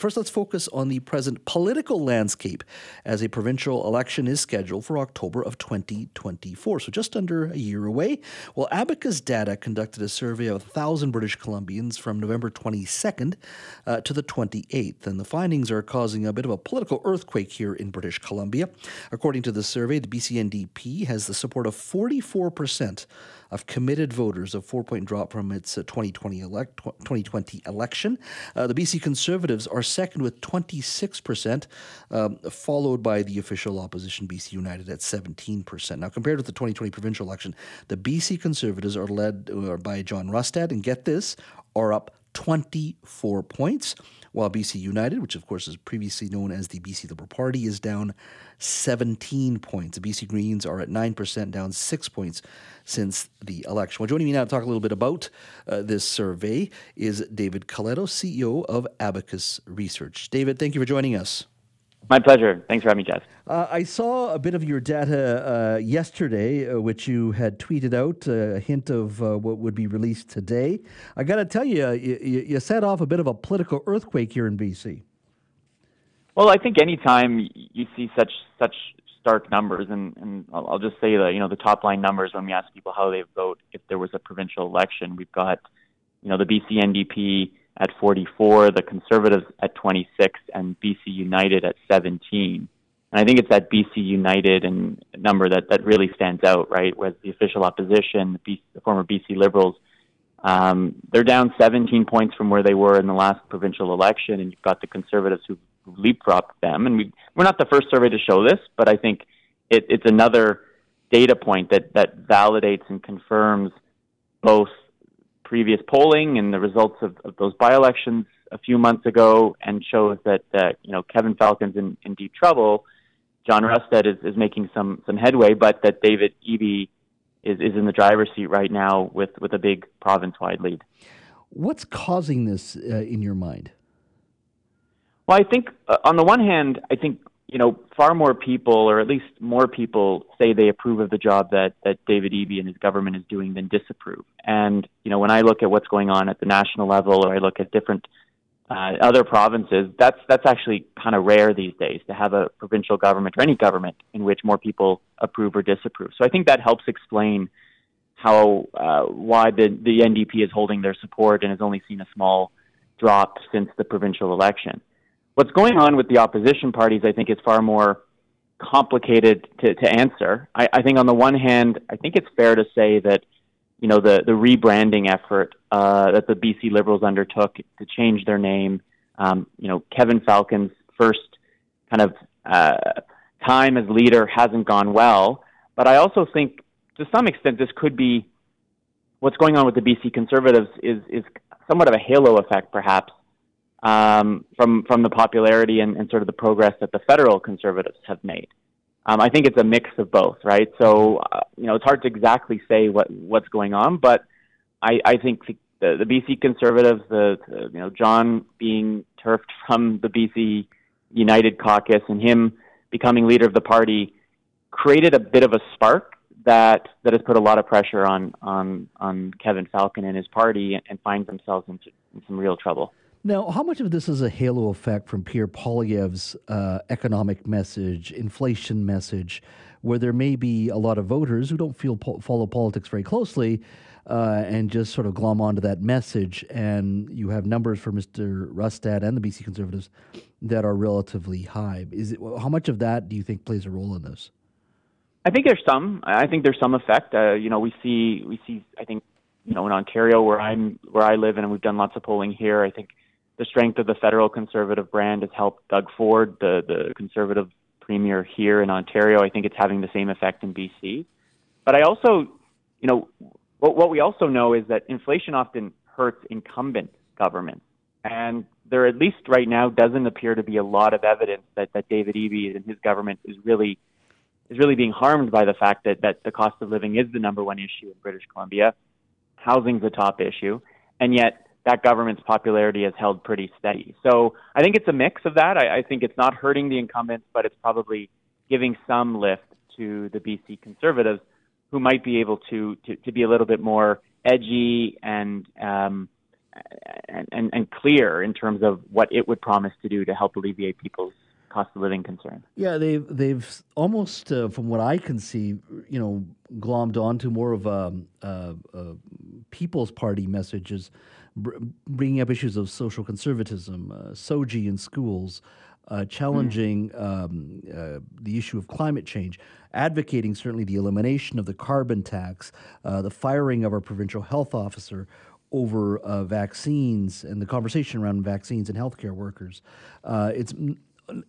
First, let's focus on the present political landscape as a provincial election is scheduled for October of 2024, so just under a year away. Well, Abacus Data conducted a survey of 1,000 British Columbians from November 22nd uh, to the 28th, and the findings are causing a bit of a political earthquake here in British Columbia. According to the survey, the BCNDP has the support of 44% of committed voters, a four point drop from its 2020, uh, elect, 2020 election. Uh, the BC Conservatives are second with 26%, um, followed by the official opposition BC United at 17%. Now, compared with the 2020 provincial election, the BC Conservatives are led uh, by John Rustad, and get this, are up 24 points, while BC United, which of course is previously known as the BC Liberal Party, is down 17 points. The BC Greens are at 9%, down six points since the election. Well, joining me now to talk a little bit about uh, this survey is David Coletto, CEO of Abacus Research. David, thank you for joining us. My pleasure. Thanks for having me, Jeff. Uh, I saw a bit of your data uh, yesterday, uh, which you had tweeted out, uh, a hint of uh, what would be released today. I got to tell you, you, you set off a bit of a political earthquake here in BC. Well, I think anytime you see such such stark numbers, and, and I'll, I'll just say that you know the top line numbers when we ask people how they vote if there was a provincial election, we've got you know the BC NDP at 44, the Conservatives at 26, and BC United at 17. And I think it's that BC United and number that, that really stands out, right? Whereas the official opposition, the, BC, the former BC Liberals, um, they're down 17 points from where they were in the last provincial election, and you've got the Conservatives who've leapfrogged them. And we, we're not the first survey to show this, but I think it, it's another data point that, that validates and confirms both previous polling and the results of, of those by-elections a few months ago, and shows that uh, you know Kevin Falcon's in, in deep trouble. John Rustad is, is making some some headway, but that David Eby is, is in the driver's seat right now with, with a big province-wide lead. What's causing this uh, in your mind? Well, I think uh, on the one hand, I think you know, far more people, or at least more people, say they approve of the job that that David Eby and his government is doing than disapprove. And you know, when I look at what's going on at the national level, or I look at different uh, other provinces, that's that's actually kind of rare these days to have a provincial government or any government in which more people approve or disapprove. So I think that helps explain how uh, why the the NDP is holding their support and has only seen a small drop since the provincial election. What's going on with the opposition parties, I think, is far more complicated to, to answer. I, I think on the one hand, I think it's fair to say that you know the the rebranding effort uh, that the BC Liberals undertook to change their name. Um, you know, Kevin Falcon's first kind of uh, time as leader hasn't gone well, but I also think to some extent this could be what's going on with the BC Conservatives is is somewhat of a halo effect, perhaps, um, from from the popularity and, and, sort of the progress that the federal conservatives have made. Um, I think it's a mix of both, right? So uh, you know, it's hard to exactly say what what's going on, but I, I think the, the BC conservatives, the, the you know John being turfed from the BC United caucus and him becoming leader of the party created a bit of a spark that that has put a lot of pressure on on on Kevin Falcon and his party and, and finds themselves in, in some real trouble. Now, how much of this is a halo effect from Pierre Poilievre's uh, economic message, inflation message, where there may be a lot of voters who don't feel po- follow politics very closely uh, and just sort of glom onto that message, and you have numbers for Mr. Rustad and the BC Conservatives that are relatively high. Is it how much of that do you think plays a role in this? I think there's some. I think there's some effect. Uh, you know, we see we see. I think you know in Ontario where I'm where I live and we've done lots of polling here. I think the strength of the federal conservative brand has helped Doug Ford, the, the conservative premier here in Ontario. I think it's having the same effect in BC. But I also, you know, what, what we also know is that inflation often hurts incumbent governments. And there, at least right now, doesn't appear to be a lot of evidence that, that David Eby and his government is really is really being harmed by the fact that, that the cost of living is the number one issue in British Columbia. Housing's a top issue. And yet, that government's popularity has held pretty steady. So I think it's a mix of that. I, I think it's not hurting the incumbents, but it's probably giving some lift to the BC Conservatives, who might be able to to, to be a little bit more edgy and um, and, and, and clear in terms of what it would promise to do to help alleviate people's cost of living concerns. Yeah, they've they've almost, uh, from what I can see, you know, glommed onto more of a, a, a People's Party messages, br- bringing up issues of social conservatism, uh, SOGI in schools, uh, challenging mm. um, uh, the issue of climate change, advocating certainly the elimination of the carbon tax, uh, the firing of our provincial health officer over uh, vaccines and the conversation around vaccines and healthcare workers. Uh, it's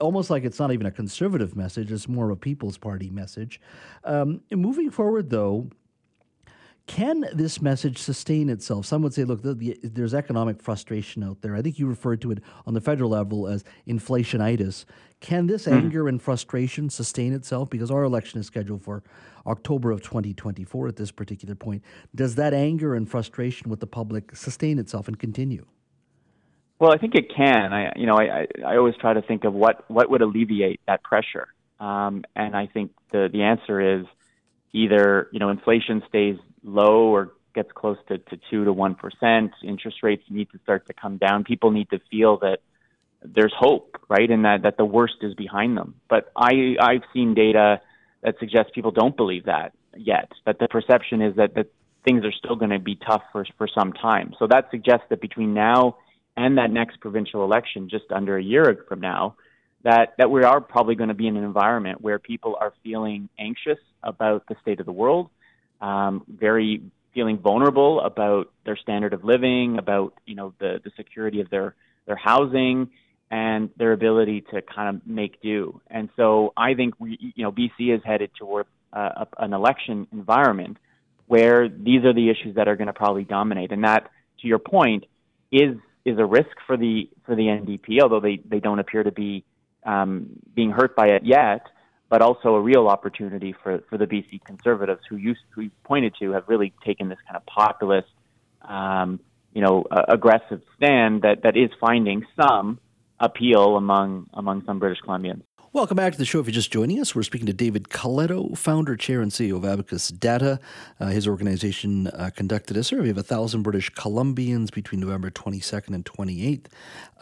almost like it's not even a conservative message, it's more of a People's Party message. Um, moving forward, though, can this message sustain itself? Some would say, look, the, the, there's economic frustration out there. I think you referred to it on the federal level as inflationitis. Can this mm-hmm. anger and frustration sustain itself? Because our election is scheduled for October of 2024 at this particular point. Does that anger and frustration with the public sustain itself and continue? Well, I think it can. I, you know, I, I always try to think of what, what would alleviate that pressure. Um, and I think the, the answer is either, you know, inflation stays low or gets close to, to two to one percent. Interest rates need to start to come down. People need to feel that there's hope, right? And that, that the worst is behind them. But I, I've seen data that suggests people don't believe that yet, that the perception is that, that things are still going to be tough for, for some time. So that suggests that between now and that next provincial election, just under a year from now, that, that we are probably going to be in an environment where people are feeling anxious about the state of the world, um, very feeling vulnerable about their standard of living, about you know the, the security of their their housing, and their ability to kind of make do. And so I think we, you know BC is headed toward uh, an election environment where these are the issues that are going to probably dominate. And that, to your point, is is a risk for the for the NDP, although they they don't appear to be um, being hurt by it yet. But also a real opportunity for, for the BC Conservatives, who you who you pointed to, have really taken this kind of populist, um, you know, uh, aggressive stand that, that is finding some appeal among among some British Columbians. Welcome back to the show. If you're just joining us, we're speaking to David Coletto, founder, chair, and CEO of Abacus Data. Uh, his organization uh, conducted a survey of 1,000 British Columbians between November 22nd and 28th.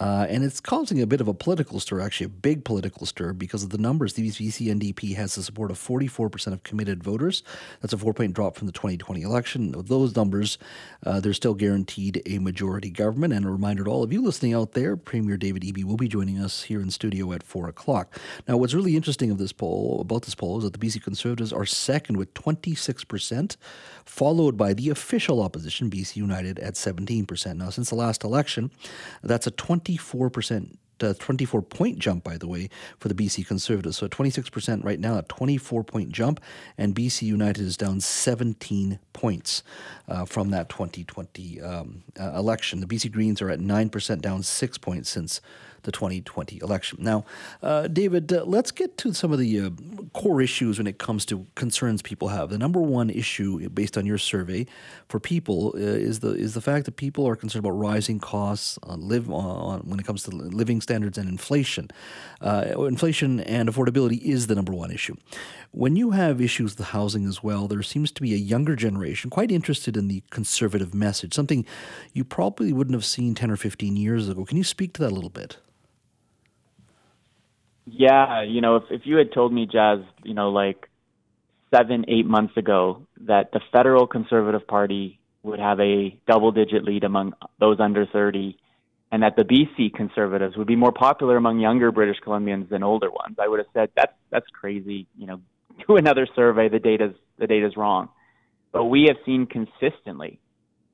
Uh, and it's causing a bit of a political stir, actually, a big political stir, because of the numbers. The BC NDP has the support of 44% of committed voters. That's a four point drop from the 2020 election. With those numbers, uh, they're still guaranteed a majority government. And a reminder to all of you listening out there Premier David Eby will be joining us here in studio at 4 o'clock. Now, what's really interesting of this poll about this poll is that the BC Conservatives are second with 26%, followed by the official opposition, BC United, at 17%. Now, since the last election, that's a 24% uh, 24 point jump, by the way, for the BC Conservatives. So 26% right now, a 24 point jump, and BC United is down 17 points uh, from that 2020 um, uh, election. The BC Greens are at 9%, down six points since the 2020 election. Now, uh, David, uh, let's get to some of the uh, core issues when it comes to concerns people have. The number one issue, based on your survey, for people uh, is the is the fact that people are concerned about rising costs live on when it comes to living standards and inflation. Uh, inflation and affordability is the number one issue. When you have issues with housing as well, there seems to be a younger generation quite interested in the conservative message, something you probably wouldn't have seen 10 or 15 years ago. Can you speak to that a little bit? Yeah, you know, if if you had told me, Jas, you know, like seven, eight months ago, that the federal Conservative Party would have a double-digit lead among those under 30, and that the BC Conservatives would be more popular among younger British Columbians than older ones, I would have said that's that's crazy. You know, do another survey. The data's the data's wrong. But we have seen consistently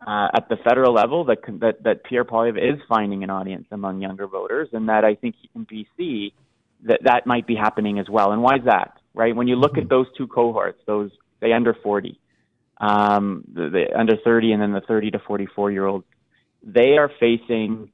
uh, at the federal level that that that Pierre Poilievre is finding an audience among younger voters, and that I think in BC that that might be happening as well. And why is that? Right? When you look mm-hmm. at those two cohorts, those say under 40, um, the, the under 30, and then the 30 to 44 year olds, they are facing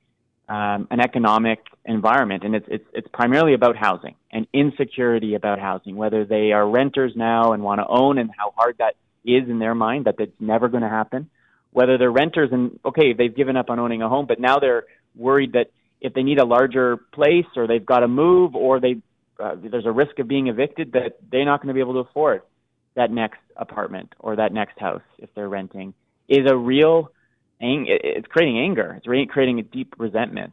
um, an economic environment, and it's it's it's primarily about housing and insecurity about housing. Whether they are renters now and want to own, and how hard that is in their mind that that's never going to happen. Whether they're renters and okay, they've given up on owning a home, but now they're worried that if they need a larger place or they've got to move or they uh, there's a risk of being evicted that they're not going to be able to afford that next apartment or that next house if they're renting is a real it's creating anger. It's re- creating a deep resentment.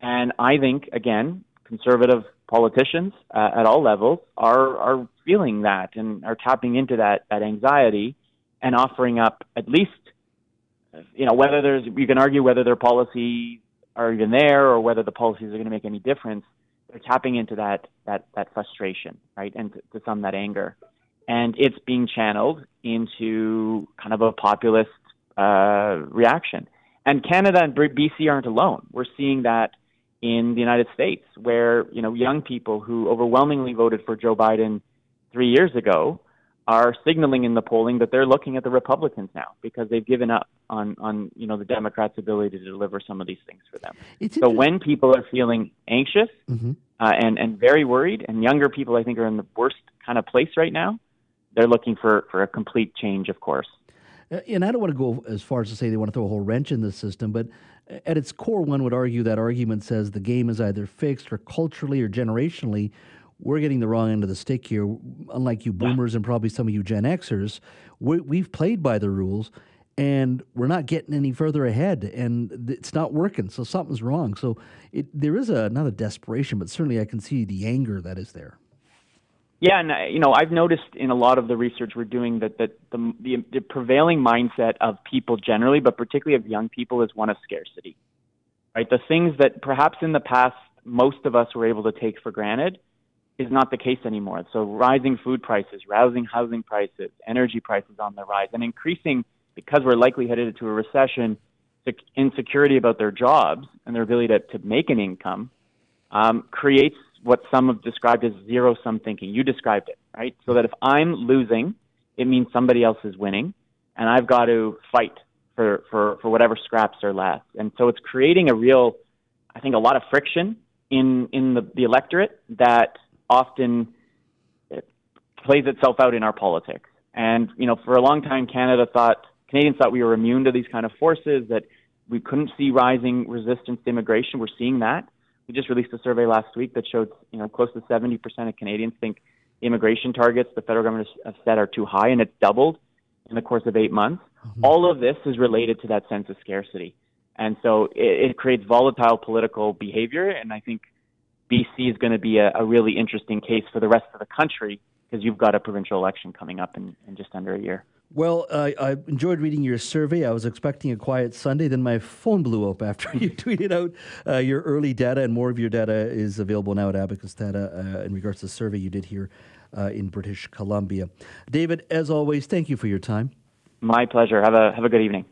And I think, again, conservative politicians uh, at all levels are are feeling that and are tapping into that that anxiety and offering up at least, you know, whether there's you can argue whether their policies are even there or whether the policies are going to make any difference. They're tapping into that that that frustration, right, and to, to some that anger, and it's being channeled into kind of a populist uh, reaction. And Canada and BC aren't alone. We're seeing that in the United States, where you know young people who overwhelmingly voted for Joe Biden three years ago are signaling in the polling that they're looking at the Republicans now because they've given up on on you know the Democrats' ability to deliver some of these things for them. It's so when people are feeling anxious mm-hmm. uh, and and very worried, and younger people I think are in the worst kind of place right now, they're looking for for a complete change, of course. Uh, and I don't want to go as far as to say they want to throw a whole wrench in the system, but at its core, one would argue that argument says the game is either fixed or culturally or generationally. We're getting the wrong end of the stick here. Unlike you boomers and probably some of you Gen Xers, we have played by the rules and we're not getting any further ahead and it's not working. So something's wrong. So it, there is a, not a desperation, but certainly I can see the anger that is there. Yeah, and uh, you know, I've noticed in a lot of the research we're doing that that the, the the prevailing mindset of people generally, but particularly of young people, is one of scarcity. Right, the things that perhaps in the past most of us were able to take for granted is not the case anymore. So rising food prices, rising housing prices, energy prices on the rise, and increasing because we're likely headed into a recession, insecurity about their jobs and their ability to, to make an income um, creates what some have described as zero sum thinking. You described it, right? So that if I'm losing, it means somebody else is winning, and I've got to fight for, for, for whatever scraps are left. And so it's creating a real, I think, a lot of friction in, in the, the electorate that often plays itself out in our politics. And, you know, for a long time, Canada thought, Canadians thought we were immune to these kind of forces, that we couldn't see rising resistance to immigration. We're seeing that. We just released a survey last week that showed, you know, close to 70% of Canadians think immigration targets the federal government has set are too high, and it's doubled in the course of eight months. Mm-hmm. All of this is related to that sense of scarcity. And so it, it creates volatile political behavior, and I think BC is going to be a, a really interesting case for the rest of the country because you've got a provincial election coming up in, in just under a year. Well, uh, I enjoyed reading your survey. I was expecting a quiet Sunday. Then my phone blew up after you tweeted out uh, your early data, and more of your data is available now at Abacus Data uh, in regards to the survey you did here uh, in British Columbia. David, as always, thank you for your time. My pleasure. Have a have a good evening.